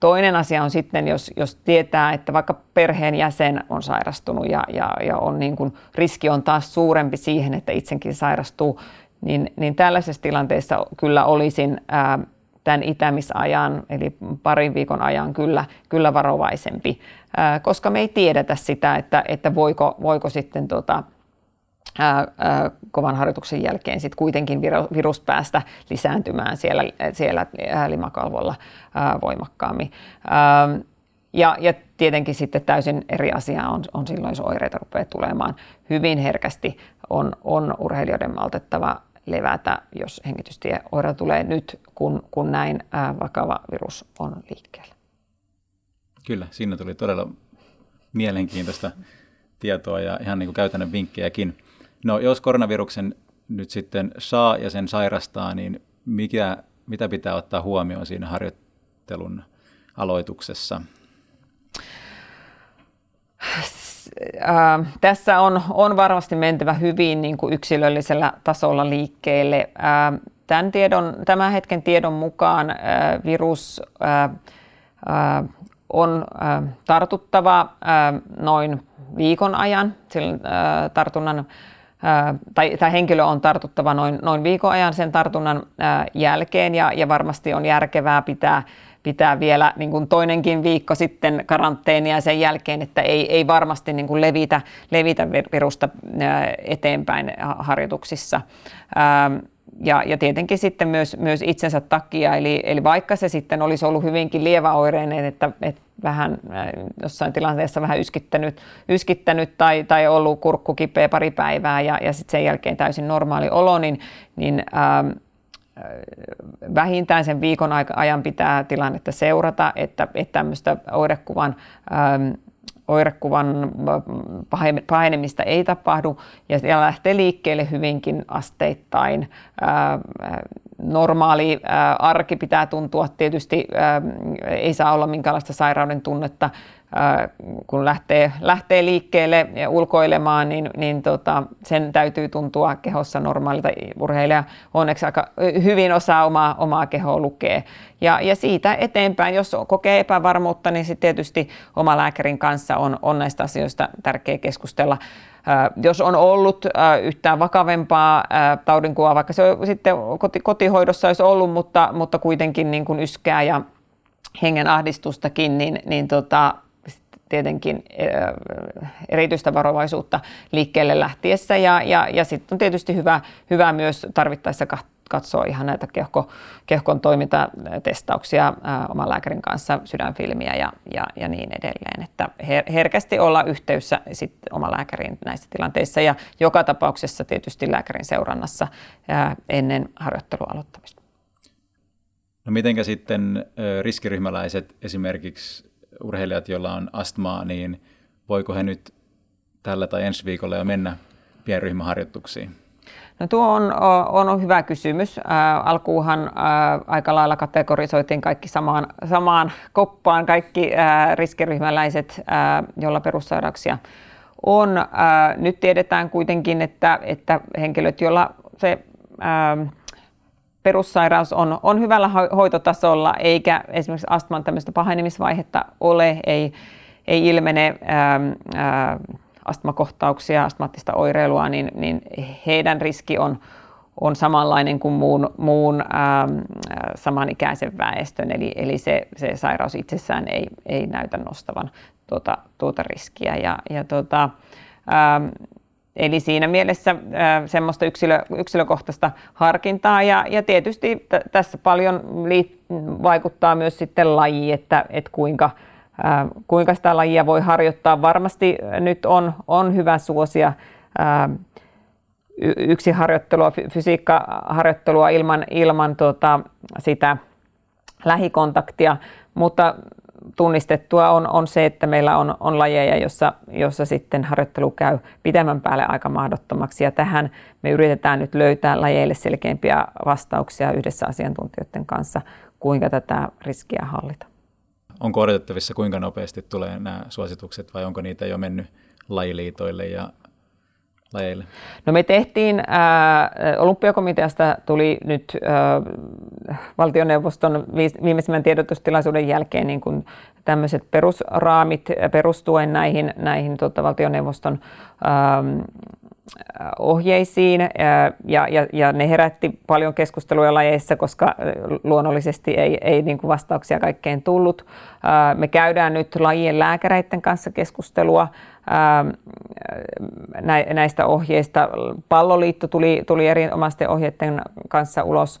Toinen asia on sitten, jos, jos tietää, että vaikka perheen jäsen on sairastunut ja, ja, ja on niin kuin, riski on taas suurempi siihen, että itsekin sairastuu, niin, niin tällaisessa tilanteessa kyllä olisin ää, tämän itämisajan, eli parin viikon ajan kyllä, kyllä varovaisempi, koska me ei tiedetä sitä, että, että voiko, voiko sitten tota, ää, kovan harjoituksen jälkeen sitten kuitenkin virus päästä lisääntymään siellä, siellä limakalvolla ää, voimakkaammin. Ja, ja tietenkin sitten täysin eri asia on, on silloin, jos oireita rupeaa tulemaan hyvin herkästi, on, on urheilijoiden maltettava levätä, jos hengitystieoire tulee nyt, kun, kun näin vakava virus on liikkeellä. Kyllä, siinä tuli todella mielenkiintoista tietoa ja ihan niin kuin käytännön vinkkejäkin. No jos koronaviruksen nyt sitten saa ja sen sairastaa, niin mikä, mitä pitää ottaa huomioon siinä harjoittelun aloituksessa? äh, tässä on, on varmasti mentävä hyvin niin kuin yksilöllisellä tasolla liikkeelle. Äh, tämän, tiedon, tämän hetken tiedon mukaan äh, virus äh, äh, on äh, tartuttava äh, noin viikon ajan. Sillä, äh, tartunnan, äh, tai, tai henkilö on tartuttava noin, noin viikon ajan sen tartunnan äh, jälkeen ja, ja varmasti on järkevää pitää pitää vielä niin kuin toinenkin viikko sitten karanteenia sen jälkeen, että ei, ei varmasti niin kuin levitä, levitä virusta eteenpäin harjoituksissa. Ja, ja tietenkin sitten myös, myös itsensä takia, eli, eli vaikka se sitten olisi ollut hyvinkin lieväoireinen, että, että vähän jossain tilanteessa vähän yskittänyt, yskittänyt tai, tai ollut kurkku kipeä pari päivää ja, ja sitten sen jälkeen täysin normaali olo, niin, niin ähm, vähintään sen viikon ajan pitää tilannetta seurata, että, että tämmöistä oirekuvan, ähm, oirekuvan pahenemista ei tapahdu ja siellä lähtee liikkeelle hyvinkin asteittain. Normaali arki pitää tuntua tietysti, ei saa olla minkäänlaista sairauden tunnetta, kun lähtee, lähtee liikkeelle ja ulkoilemaan, niin, niin tota, sen täytyy tuntua kehossa normaalilta. Urheilija onneksi aika hyvin osaa omaa, omaa kehoa lukea. Ja, ja siitä eteenpäin, jos kokee epävarmuutta, niin sitten tietysti oma lääkärin kanssa on, on näistä asioista tärkeä keskustella. Jos on ollut yhtään vakavempaa taudinkuvaa, vaikka se on sitten koti, kotihoidossa olisi ollut, mutta, mutta kuitenkin niin kuin yskää ja hengen ahdistustakin, niin, niin tota, tietenkin erityistä varovaisuutta liikkeelle lähtiessä ja, ja, ja sitten on tietysti hyvä, hyvä myös tarvittaessa katsoa ihan näitä kehko, kehkon toimintatestauksia ää, oman lääkärin kanssa, sydänfilmiä ja, ja, ja niin edelleen. Että her, herkästi olla yhteydessä sit oma lääkärin näissä tilanteissa ja joka tapauksessa tietysti lääkärin seurannassa ää, ennen harjoittelun aloittamista. No mitenkä sitten riskiryhmäläiset, esimerkiksi urheilijat, joilla on astmaa, niin voiko he nyt tällä tai ensi viikolla jo mennä pienryhmäharjoituksiin? No tuo on, on hyvä kysymys. Alkuuhan aika lailla kategorisoitiin kaikki samaan, samaan koppaan, kaikki riskiryhmäläiset, joilla perussairauksia on. Nyt tiedetään kuitenkin, että, että henkilöt, joilla se perussairaus on, on hyvällä hoitotasolla, eikä esimerkiksi astman tämmöistä pahenemisvaihetta ole, ei, ei ilmene ähm, äh, astmakohtauksia, astmaattista oireilua, niin, niin heidän riski on, on samanlainen kuin muun, muun ähm, samanikäisen väestön, eli, eli se, se sairaus itsessään ei, ei näytä nostavan tuota, tuota riskiä. Ja, ja tuota, ähm, Eli siinä mielessä semmoista yksilö, yksilökohtaista harkintaa ja, ja tietysti t- tässä paljon liit- vaikuttaa myös sitten laji, että, että kuinka, äh, kuinka sitä lajia voi harjoittaa. Varmasti nyt on, on hyvä suosia äh, yksi harjoittelua, fysiikkaharjoittelua ilman, ilman tota, sitä lähikontaktia, mutta tunnistettua on, on se, että meillä on, on lajeja, jossa, jossa sitten harjoittelu käy pidemmän päälle aika mahdottomaksi. Ja tähän me yritetään nyt löytää lajeille selkeämpiä vastauksia yhdessä asiantuntijoiden kanssa, kuinka tätä riskiä hallita. Onko odotettavissa, kuinka nopeasti tulee nämä suositukset vai onko niitä jo mennyt lajiliitoille ja lajeille? No me tehtiin, ää, olympiakomiteasta tuli nyt ää, valtioneuvoston viimeisimmän tiedotustilaisuuden jälkeen niin kuin tämmöiset perusraamit perustuen näihin, näihin tota, valtioneuvoston ää, ohjeisiin ja, ja, ja ne herätti paljon keskusteluja lajeissa, koska luonnollisesti ei, ei niin kuin vastauksia kaikkeen tullut. Me käydään nyt lajien lääkäreiden kanssa keskustelua näistä ohjeista. Palloliitto tuli, tuli erinomaisten ohjeiden kanssa ulos,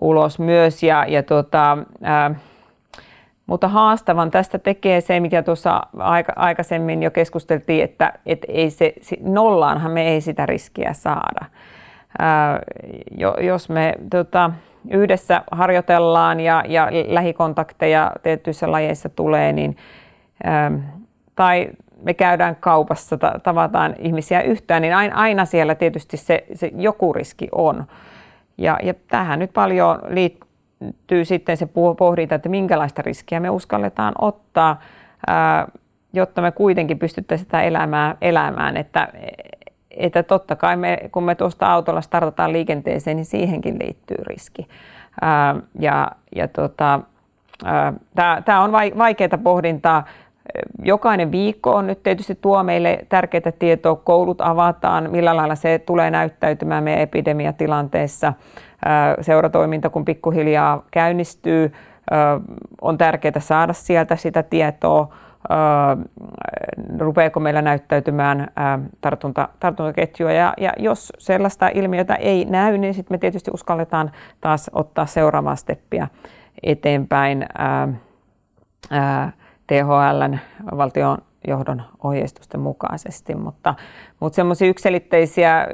ulos myös ja, ja tuota, mutta haastavan tästä tekee se, mikä tuossa aika, aikaisemmin jo keskusteltiin, että, että ei se, nollaanhan me ei sitä riskiä saada. Ää, jos me tota, yhdessä harjoitellaan ja, ja lähikontakteja tietyissä lajeissa tulee, niin, ää, tai me käydään kaupassa, tavataan ihmisiä yhtään, niin aina siellä tietysti se, se joku riski on. Ja, ja tähän nyt paljon liittyy sitten se pohdinta, että minkälaista riskiä me uskalletaan ottaa, jotta me kuitenkin pystyttäisiin sitä elämää elämään. Että, että totta kai me, kun me tuosta autolla startataan liikenteeseen, niin siihenkin liittyy riski. Ja, ja tota, tämä on vaikeaa pohdintaa. Jokainen viikko on nyt tietysti tuo meille tärkeää tietoa, koulut avataan, millä lailla se tulee näyttäytymään meidän epidemiatilanteessa seuratoiminta, kun pikkuhiljaa käynnistyy, on tärkeää saada sieltä sitä tietoa, rupeako meillä näyttäytymään tartunta, tartuntaketjua. Ja, ja jos sellaista ilmiötä ei näy, niin sitten me tietysti uskalletaan taas ottaa seuraavaa steppiä eteenpäin. THLn valtion johdon ohjeistusten mukaisesti, mutta, mutta semmoisia yksilitteisiä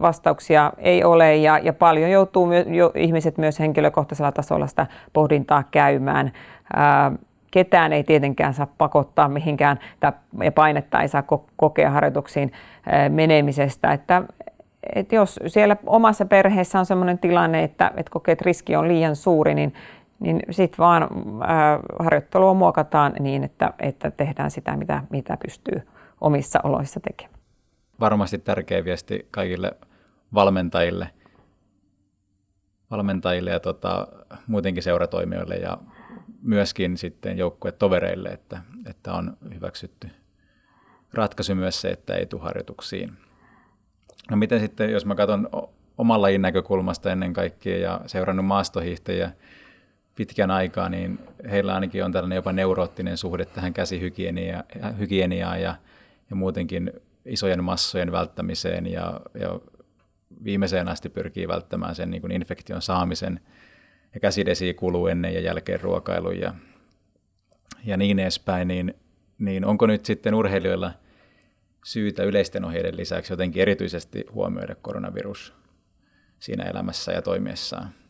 vastauksia ei ole ja, ja paljon joutuu my, jo, ihmiset myös henkilökohtaisella tasolla sitä pohdintaa käymään. Ää, ketään ei tietenkään saa pakottaa mihinkään ja painetta ei saa kokea harjoituksiin menemisestä, että, että jos siellä omassa perheessä on sellainen tilanne, että, että kokee, että riski on liian suuri, niin niin sitten vaan äh, harjoittelua muokataan niin, että, että tehdään sitä, mitä, mitä pystyy omissa oloissa tekemään. Varmasti tärkeä viesti kaikille valmentajille, valmentajille ja tota, muutenkin seuratoimijoille ja myöskin sitten joukkuetovereille, että, että on hyväksytty ratkaisu myös se, että ei tule harjoituksiin. No miten sitten, jos mä katson oman lajin näkökulmasta ennen kaikkea ja seurannut maastohiihtäjiä pitkän aikaa, niin heillä ainakin on tällainen jopa neuroottinen suhde tähän käsihygieniaan ja, ja muutenkin isojen massojen välttämiseen ja, ja viimeiseen asti pyrkii välttämään sen niin kuin infektion saamisen ja käsidesi kuluu ennen ja jälkeen ruokailun ja, ja niin edespäin, niin, niin onko nyt sitten urheilijoilla syytä yleisten ohjeiden lisäksi jotenkin erityisesti huomioida koronavirus siinä elämässä ja toimiessaan?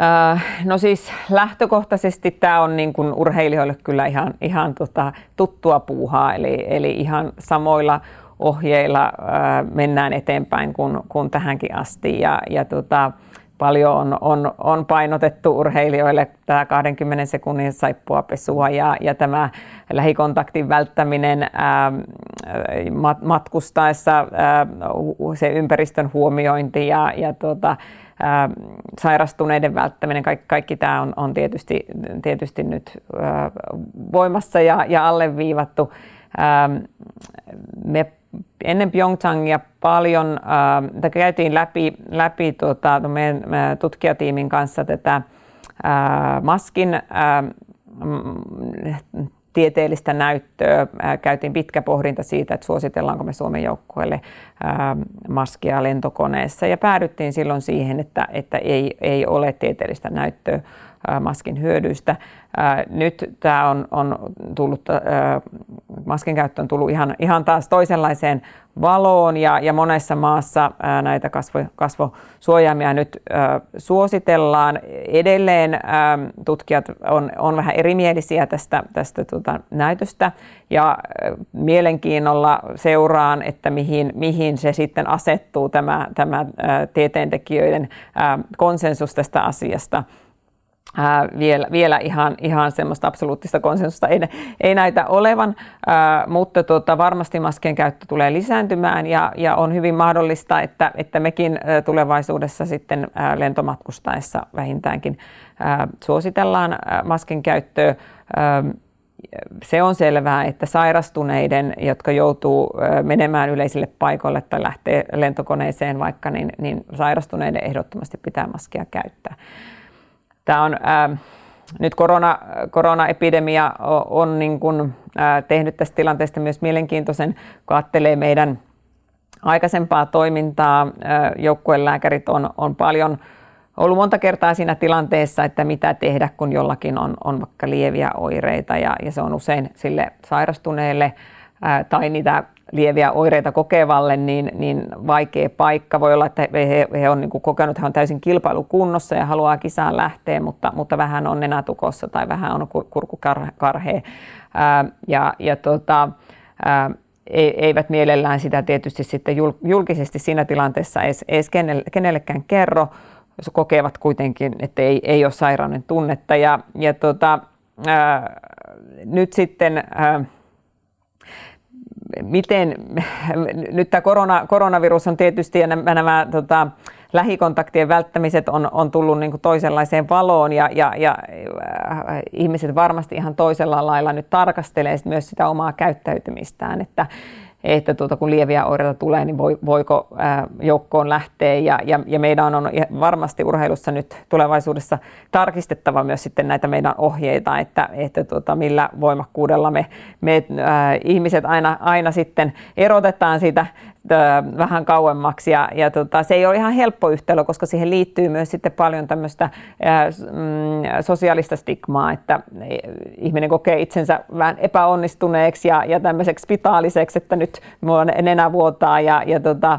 Äh, no siis lähtökohtaisesti tämä on niin kuin urheilijoille kyllä ihan, ihan tota tuttua puuhaa, eli, eli ihan samoilla ohjeilla äh, mennään eteenpäin kuin, kuin tähänkin asti. Ja, ja tota, paljon on, on, on painotettu urheilijoille tämä 20 sekunnin saippuapesua ja, ja tämä lähikontaktin välttäminen ää, matkustaessa, ää, se ympäristön huomiointi ja, ja tuota, ää, sairastuneiden välttäminen, kaikki, kaikki tämä on, on tietysti, tietysti nyt ää, voimassa ja, ja alleviivattu. Ää, me ennen Pyeongchangia paljon, äh, käytiin läpi, läpi tuota, meidän äh, tutkijatiimin kanssa tätä äh, maskin äh, tieteellistä näyttöä. Käytiin pitkä pohdinta siitä, että suositellaanko me Suomen joukkueelle maskia lentokoneessa ja päädyttiin silloin siihen, että, että ei, ei ole tieteellistä näyttöä maskin hyödyistä. Nyt tämä on, on tullut, maskin käyttö on tullut ihan, ihan taas toisenlaiseen valoon ja, ja monessa maassa ää, näitä kasvo, kasvosuojaimia nyt ää, suositellaan. Edelleen ää, tutkijat on, on vähän erimielisiä tästä, tästä tota, näytöstä ja ää, mielenkiinnolla seuraan, että mihin, mihin se sitten asettuu tämä, tämä ää, tieteentekijöiden ää, konsensus tästä asiasta ää, vielä, vielä ihan, ihan semmoista absoluuttista konsensusta ei, ei näitä olevan, ää, mutta tota, varmasti maskien käyttö tulee lisääntymään ja, ja on hyvin mahdollista, että, että mekin tulevaisuudessa sitten ää, lentomatkustaessa vähintäänkin ää, suositellaan ää, maskin käyttöä. Ää, se on selvää, että sairastuneiden, jotka joutuu menemään yleisille paikoille tai lähtee lentokoneeseen vaikka, niin, niin sairastuneiden ehdottomasti pitää maskia käyttää. Tämä on äh, nyt korona, koronaepidemia on, on niin kuin, äh, tehnyt tästä tilanteesta myös mielenkiintoisen, kun ajattelee meidän aikaisempaa toimintaa. Joukkuelääkärit on, on paljon ollut monta kertaa siinä tilanteessa, että mitä tehdä, kun jollakin on, on vaikka lieviä oireita ja, ja se on usein sille sairastuneelle ää, tai niitä lieviä oireita kokevalle, niin, niin vaikea paikka. Voi olla, että he, he on niin kuin kokenut, että he on täysin kilpailukunnossa ja haluaa kisaan lähteä, mutta, mutta vähän on nenätukossa tai vähän on kurkukarhea. Ää, ja, ja tota, ää, eivät mielellään sitä tietysti sitten julkisesti siinä tilanteessa edes, edes kenellekään kerro, jos kokevat kuitenkin, että ei, ei ole sairauden tunnetta. Ja, ja tota, ää, nyt sitten ää, miten, nyt tämä korona, koronavirus on tietysti ja nämä, nämä tota, lähikontaktien välttämiset on, on tullut niin toisenlaiseen valoon ja, ja, ja äh, ihmiset varmasti ihan toisella lailla nyt tarkastelee myös sitä omaa käyttäytymistään, että että tuota, kun lieviä oireita tulee, niin voi, voiko ää, joukkoon lähteä. Ja, ja, ja meidän on varmasti urheilussa nyt tulevaisuudessa tarkistettava myös sitten näitä meidän ohjeita, että, että tuota, millä voimakkuudella me, me ää, ihmiset aina, aina sitten erotetaan siitä vähän kauemmaksi. Ja, ja tota, se ei ole ihan helppo yhtälö, koska siihen liittyy myös sitten paljon tämmöistä mm, sosiaalista stigmaa, että ihminen kokee itsensä vähän epäonnistuneeksi ja, ja tämmöiseksi spitaaliseksi, että nyt mulla nenä vuotaa ja, ja tota,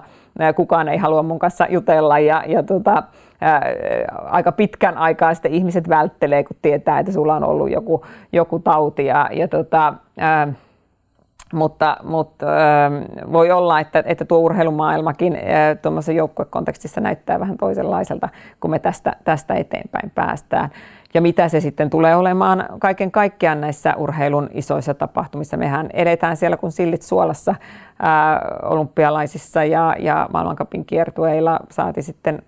kukaan ei halua mun kanssa jutella ja, ja tota, ää, aika pitkän aikaa sitten ihmiset välttelee, kun tietää, että sulla on ollut joku, joku tauti ja, ja tota, ää, mutta, mutta voi olla, että, että tuo urheilumaailmakin tuommoisessa joukkuekontekstissa näyttää vähän toisenlaiselta, kun me tästä, tästä eteenpäin päästään. Ja mitä se sitten tulee olemaan kaiken kaikkiaan näissä urheilun isoissa tapahtumissa. Mehän edetään siellä kun sillit suolassa ää, olympialaisissa ja, ja maailmankapin kiertueilla saati sitten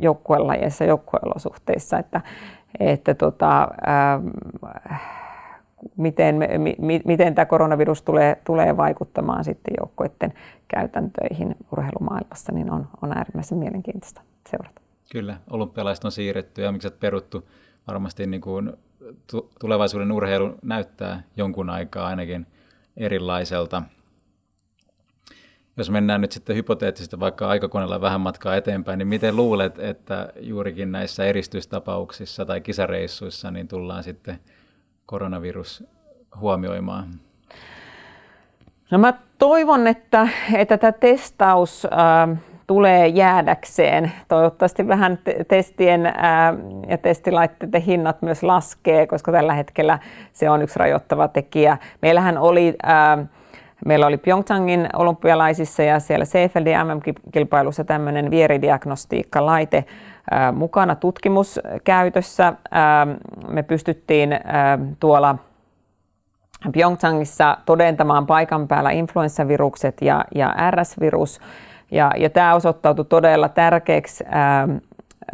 joukkuelajeissa, joukkueolosuhteissa, että, että tota, ää, miten, mi, miten tämä koronavirus tulee, tulee vaikuttamaan sitten joukkueiden käytäntöihin urheilumaailmassa, niin on, on äärimmäisen mielenkiintoista seurata. Kyllä, olympialaiset on siirretty ja miksi peruttu. Varmasti niin kuin tulevaisuuden urheilu näyttää jonkun aikaa ainakin erilaiselta. Jos mennään nyt sitten hypoteettisesti vaikka aikakoneella vähän matkaa eteenpäin, niin miten luulet, että juurikin näissä eristystapauksissa tai kisareissuissa niin tullaan sitten – koronavirus huomioimaan? No mä toivon, että, että tämä testaus äh, tulee jäädäkseen. Toivottavasti vähän testien äh, ja testilaitteiden hinnat myös laskee, koska tällä hetkellä se on yksi rajoittava tekijä. Meillähän oli äh, Meillä oli Pyeongchangin olympialaisissa ja siellä Seefeldin MM-kilpailussa tämmöinen vieridiagnostiikkalaite mukana tutkimuskäytössä. Me pystyttiin tuolla Pyeongchangissa todentamaan paikan päällä influenssavirukset ja, ja RS-virus. Ja, ja tämä osoittautui todella tärkeäksi ää,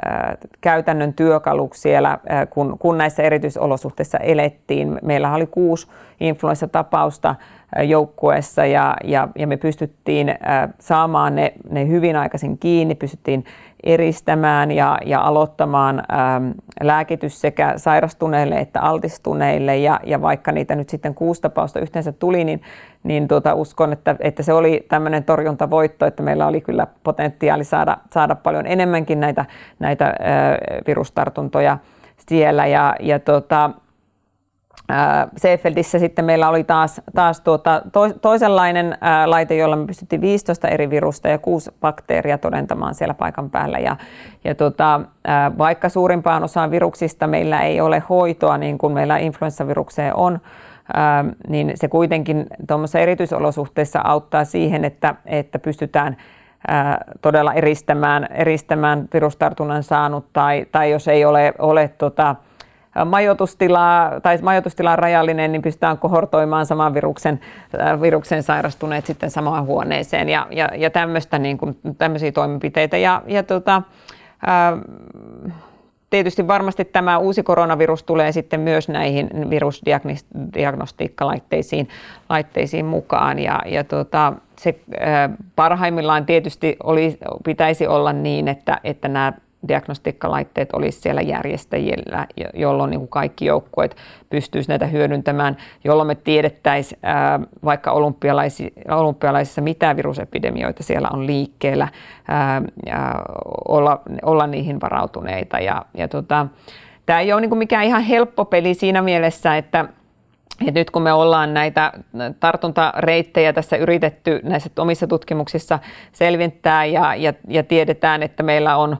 ää, käytännön työkaluksi siellä, ää, kun, kun näissä erityisolosuhteissa elettiin. Meillä oli kuusi influenssatapausta joukkueessa ja, ja, ja me pystyttiin ää, saamaan ne, ne hyvin aikaisin kiinni, pystyttiin eristämään ja, ja aloittamaan ähm, lääkitys sekä sairastuneille että altistuneille. Ja, ja vaikka niitä nyt sitten kuusi tapausta yhteensä tuli, niin, niin tuota, uskon, että, että se oli tämmöinen torjuntavoitto, että meillä oli kyllä potentiaali saada, saada paljon enemmänkin näitä, näitä äh, virustartuntoja siellä. Ja, ja tuota, Seefeldissä sitten meillä oli taas, taas tuota, toisenlainen laite, jolla me pystyttiin 15 eri virusta ja kuusi bakteeria todentamaan siellä paikan päällä. Ja, ja tuota, vaikka suurimpaan osaan viruksista meillä ei ole hoitoa, niin kuin meillä influenssavirukseen on, niin se kuitenkin tuommoisessa erityisolosuhteissa auttaa siihen, että, että pystytään ää, todella eristämään, eristämään virustartunnan saanut tai, tai jos ei ole, ole tota, majoitustilaa tai majoitustila on rajallinen, niin pystytään kohortoimaan saman viruksen, viruksen sairastuneet sitten samaan huoneeseen ja, ja, ja tämmöistä, niin kuin, tämmöisiä toimenpiteitä. Ja, ja tota, ää, tietysti varmasti tämä uusi koronavirus tulee sitten myös näihin virusdiagnostiikkalaitteisiin laitteisiin mukaan. Ja, ja tota, se parhaimmillaan tietysti oli, pitäisi olla niin, että, että nämä diagnostiikkalaitteet olisi siellä järjestäjillä, jolloin niin kuin kaikki joukkueet pystyisivät näitä hyödyntämään, jolloin me tiedettäisiin vaikka olympialaisissa, mitä virusepidemioita siellä on liikkeellä, ää, ja olla, olla niihin varautuneita. Ja, ja tota, tämä ei ole niin kuin mikään ihan helppo peli siinä mielessä, että et nyt kun me ollaan näitä tartuntareittejä tässä yritetty näissä omissa tutkimuksissa selvittää ja, ja, ja tiedetään, että meillä on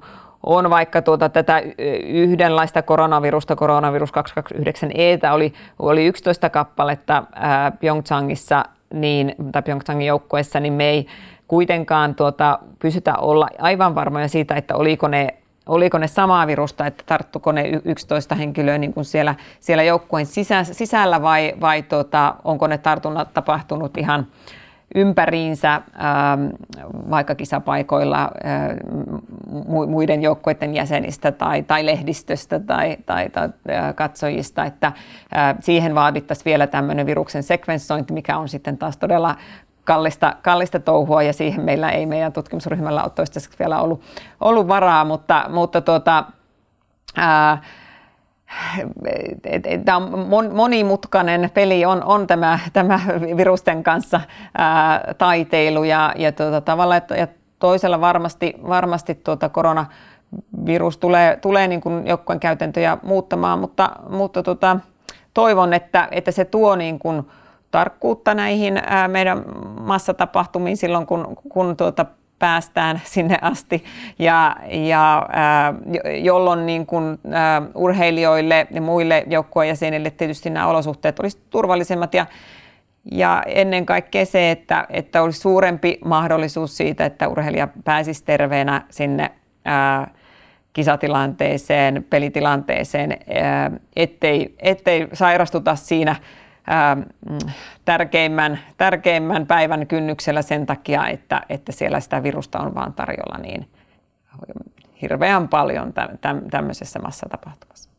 on vaikka tuota tätä yhdenlaista koronavirusta, koronavirus 229E, oli, oli 11 kappaletta ää, Pyeongchangissa, niin, tai Pyeongchangin joukkueessa, niin me ei kuitenkaan tuota, pysytä olla aivan varmoja siitä, että oliko ne oliko ne samaa virusta, että tarttuko ne 11 henkilöä niin kuin siellä, siellä joukkueen sisällä vai, vai tuota, onko ne tartunnat tapahtunut ihan ympäriinsä, ähm, vaikka kisapaikoilla äh, muiden joukkueiden jäsenistä tai, tai lehdistöstä tai, tai, tai äh, katsojista, että äh, siihen vaadittaisiin vielä tämmöinen viruksen sekvenssointi, mikä on sitten taas todella kallista, kallista touhua ja siihen meillä ei meidän tutkimusryhmällä ole toistaiseksi vielä ollut, ollut varaa, mutta, mutta tuota, ää, tämä on monimutkainen peli on, on tämä, tämä virusten kanssa ää, taiteilu ja, ja tuota, tavalla että, ja toisella varmasti, varmasti tuota koronavirus tulee, tulee niin kuin joukkojen käytäntöjä muuttamaan, mutta, mutta tuota, toivon, että, että se tuo niin kuin tarkkuutta näihin ää, meidän massatapahtumiin silloin, kun, kun tuota, päästään sinne asti, ja, ja ää, jolloin niin kun, ää, urheilijoille ja muille joukkueen jäsenille tietysti nämä olosuhteet olisivat turvallisemmat. Ja, ja ennen kaikkea se, että, että olisi suurempi mahdollisuus siitä, että urheilija pääsisi terveenä sinne ää, kisatilanteeseen, pelitilanteeseen, ettei, ettei sairastuta siinä ää, tärkeimmän, tärkeimmän päivän kynnyksellä sen takia, että, että siellä sitä virusta on vaan tarjolla niin hirveän paljon tämmöisessä massatapahtumassa.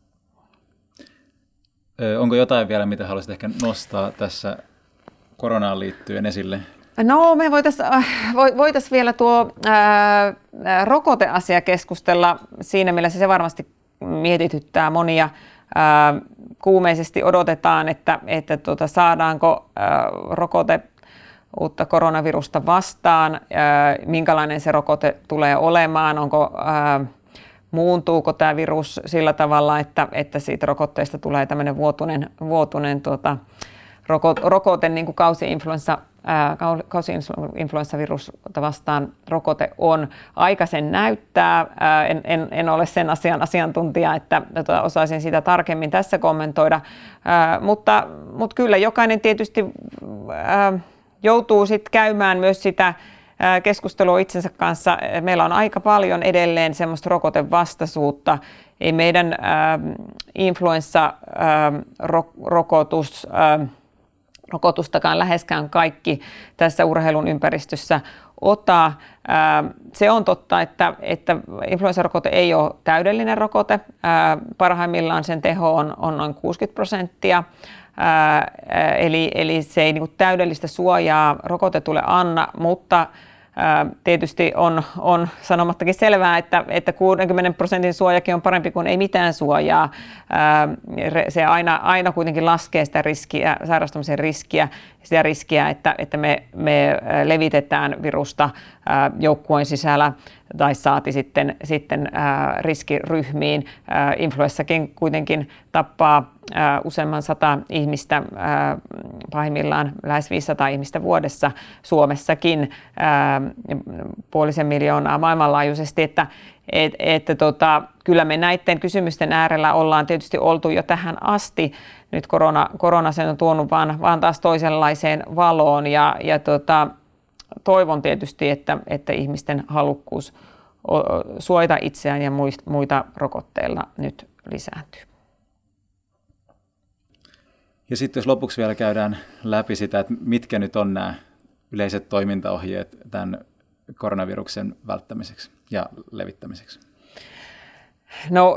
Onko jotain vielä, mitä haluaisit ehkä nostaa tässä koronaan liittyen esille? No me voitaisiin äh, voitais vielä tuo ää, rokoteasia keskustella siinä mielessä se varmasti mietityttää monia. Kuumeisesti odotetaan, että, että tuota, saadaanko rokote uutta koronavirusta vastaan, minkälainen se rokote tulee olemaan, onko muuntuuko tämä virus sillä tavalla, että, että siitä rokotteesta tulee tämmöinen vuotuinen, vuotuinen tuota, rokote, niin kuin kausi-influenssa, kausi-influenssavirusta vastaan rokote on. Aika sen näyttää. En, en, en ole sen asian asiantuntija, että tota, osaisin sitä tarkemmin tässä kommentoida. Mutta, mutta kyllä jokainen tietysti joutuu sitten käymään myös sitä keskustelua itsensä kanssa. Meillä on aika paljon edelleen semmoista rokotevastaisuutta. Ei meidän influenssarokotus rokotustakaan läheskään kaikki tässä urheilun ympäristössä ota. Se on totta, että, että influenssarokote ei ole täydellinen rokote. Parhaimmillaan sen teho on, on noin 60 prosenttia. Eli, eli se ei niin täydellistä suojaa rokotetulle anna, mutta Tietysti on, on sanomattakin selvää, että, että 60 prosentin suojakin on parempi kuin ei mitään suojaa. Se aina, aina kuitenkin laskee sitä riskiä, sairastumisen riskiä, sitä riskiä, että, että me, me levitetään virusta joukkueen sisällä tai saati sitten, sitten riskiryhmiin. Influenssakin kuitenkin tappaa useamman sata ihmistä, pahimmillaan lähes 500 ihmistä vuodessa Suomessakin, puolisen miljoonaa maailmanlaajuisesti, että et, että tota, kyllä me näiden kysymysten äärellä ollaan tietysti oltu jo tähän asti. Nyt korona, korona sen on tuonut vaan, vaan taas toisenlaiseen valoon ja, ja tota, toivon tietysti, että, että ihmisten halukkuus suojata itseään ja muita rokotteilla nyt lisääntyy. Ja sitten jos lopuksi vielä käydään läpi sitä, että mitkä nyt on nämä yleiset toimintaohjeet tämän koronaviruksen välttämiseksi ja levittämiseksi? No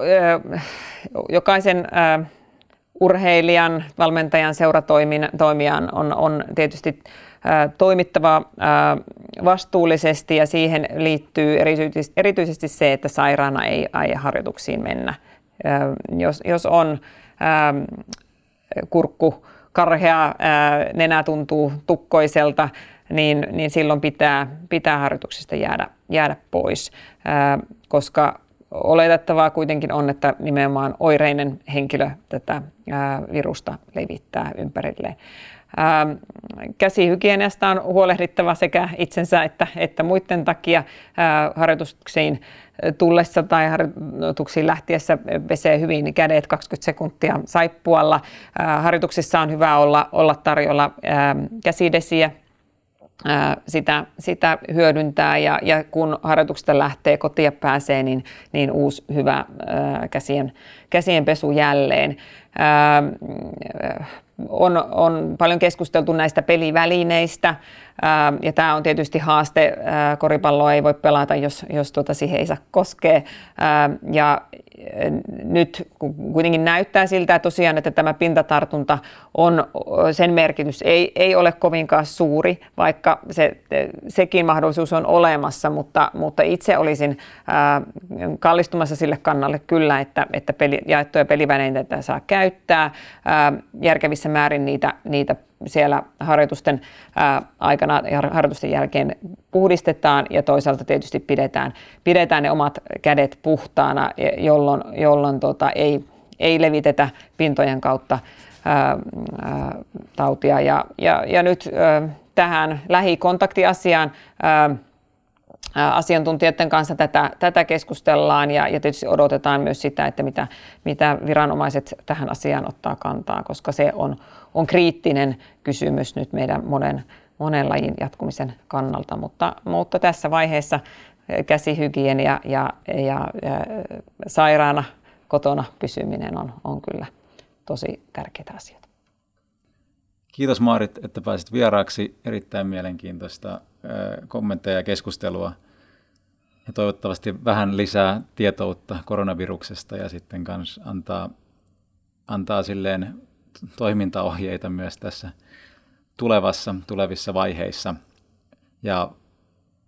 jokaisen urheilijan, valmentajan, seuratoimijan on, on tietysti toimittava vastuullisesti ja siihen liittyy erityisesti, se, että sairaana ei aie harjoituksiin mennä. Jos, jos on kurkku karhea, nenä tuntuu tukkoiselta, niin, niin silloin pitää, pitää harjoituksista jäädä, jäädä pois, koska oletettavaa kuitenkin on, että nimenomaan oireinen henkilö tätä virusta levittää ympärilleen. Käsihygieniasta on huolehdittava sekä itsensä että, että muiden takia harjoituksiin tullessa tai harjoituksiin lähtiessä pesee hyvin kädet 20 sekuntia saippualla. Harjoituksissa on hyvä olla, olla tarjolla käsidesiä sitä, sitä hyödyntää ja, ja kun harjoituksesta lähtee kotia pääsee, niin, niin uusi hyvä käsien, käsien pesu jälleen. On, on paljon keskusteltu näistä pelivälineistä ja tämä on tietysti haaste. Koripalloa ei voi pelata, jos, jos tuota siihen ei saa koskea. Ja nyt kuitenkin näyttää siltä tosiaan, että tämä pintatartunta on, sen merkitys ei, ei ole kovinkaan suuri, vaikka se, sekin mahdollisuus on olemassa, mutta, mutta itse olisin ää, kallistumassa sille kannalle kyllä, että, että peli, jaettuja pelivälineitä saa käyttää ää, järkevissä määrin niitä, niitä siellä harjoitusten aikana ja harjoitusten jälkeen puhdistetaan ja toisaalta tietysti pidetään, pidetään ne omat kädet puhtaana, jolloin, jolloin tota, ei, ei levitetä pintojen kautta ää, ää, tautia. Ja, ja, ja nyt ää, tähän lähikontaktiasiaan ää, asiantuntijoiden kanssa tätä, tätä keskustellaan ja, ja tietysti odotetaan myös sitä, että mitä, mitä viranomaiset tähän asiaan ottaa kantaa, koska se on, on kriittinen kysymys nyt meidän monen, monen lajin jatkumisen kannalta, mutta, mutta tässä vaiheessa käsihygienia ja, ja, ja sairaana kotona pysyminen on, on kyllä tosi tärkeitä asioita. Kiitos Maarit, että pääsit vieraaksi. Erittäin mielenkiintoista kommentteja ja keskustelua. Ja toivottavasti vähän lisää tietoutta koronaviruksesta ja sitten kans antaa, antaa silleen toimintaohjeita myös tässä tulevassa, tulevissa vaiheissa. Ja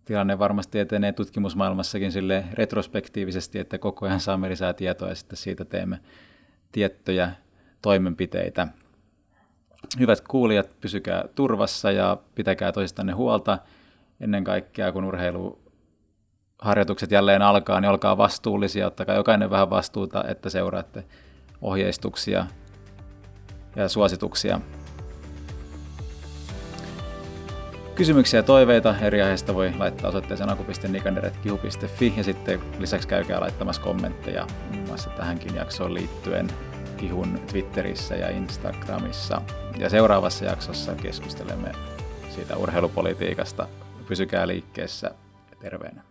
tilanne varmasti etenee tutkimusmaailmassakin sille retrospektiivisesti, että koko ajan saamme lisää tietoa ja sitten siitä teemme tiettyjä toimenpiteitä. Hyvät kuulijat, pysykää turvassa ja pitäkää toisistanne huolta. Ennen kaikkea, kun urheiluharjoitukset jälleen alkaa, niin olkaa vastuullisia, ottakaa jokainen vähän vastuuta, että seuraatte ohjeistuksia ja suosituksia Kysymyksiä ja toiveita eri aiheista voi laittaa osoitteeseen aku.nikander.kihu.fi ja sitten lisäksi käykää laittamassa kommentteja muun muassa tähänkin jaksoon liittyen Kihun Twitterissä ja Instagramissa. Ja seuraavassa jaksossa keskustelemme siitä urheilupolitiikasta. Pysykää liikkeessä terveenä.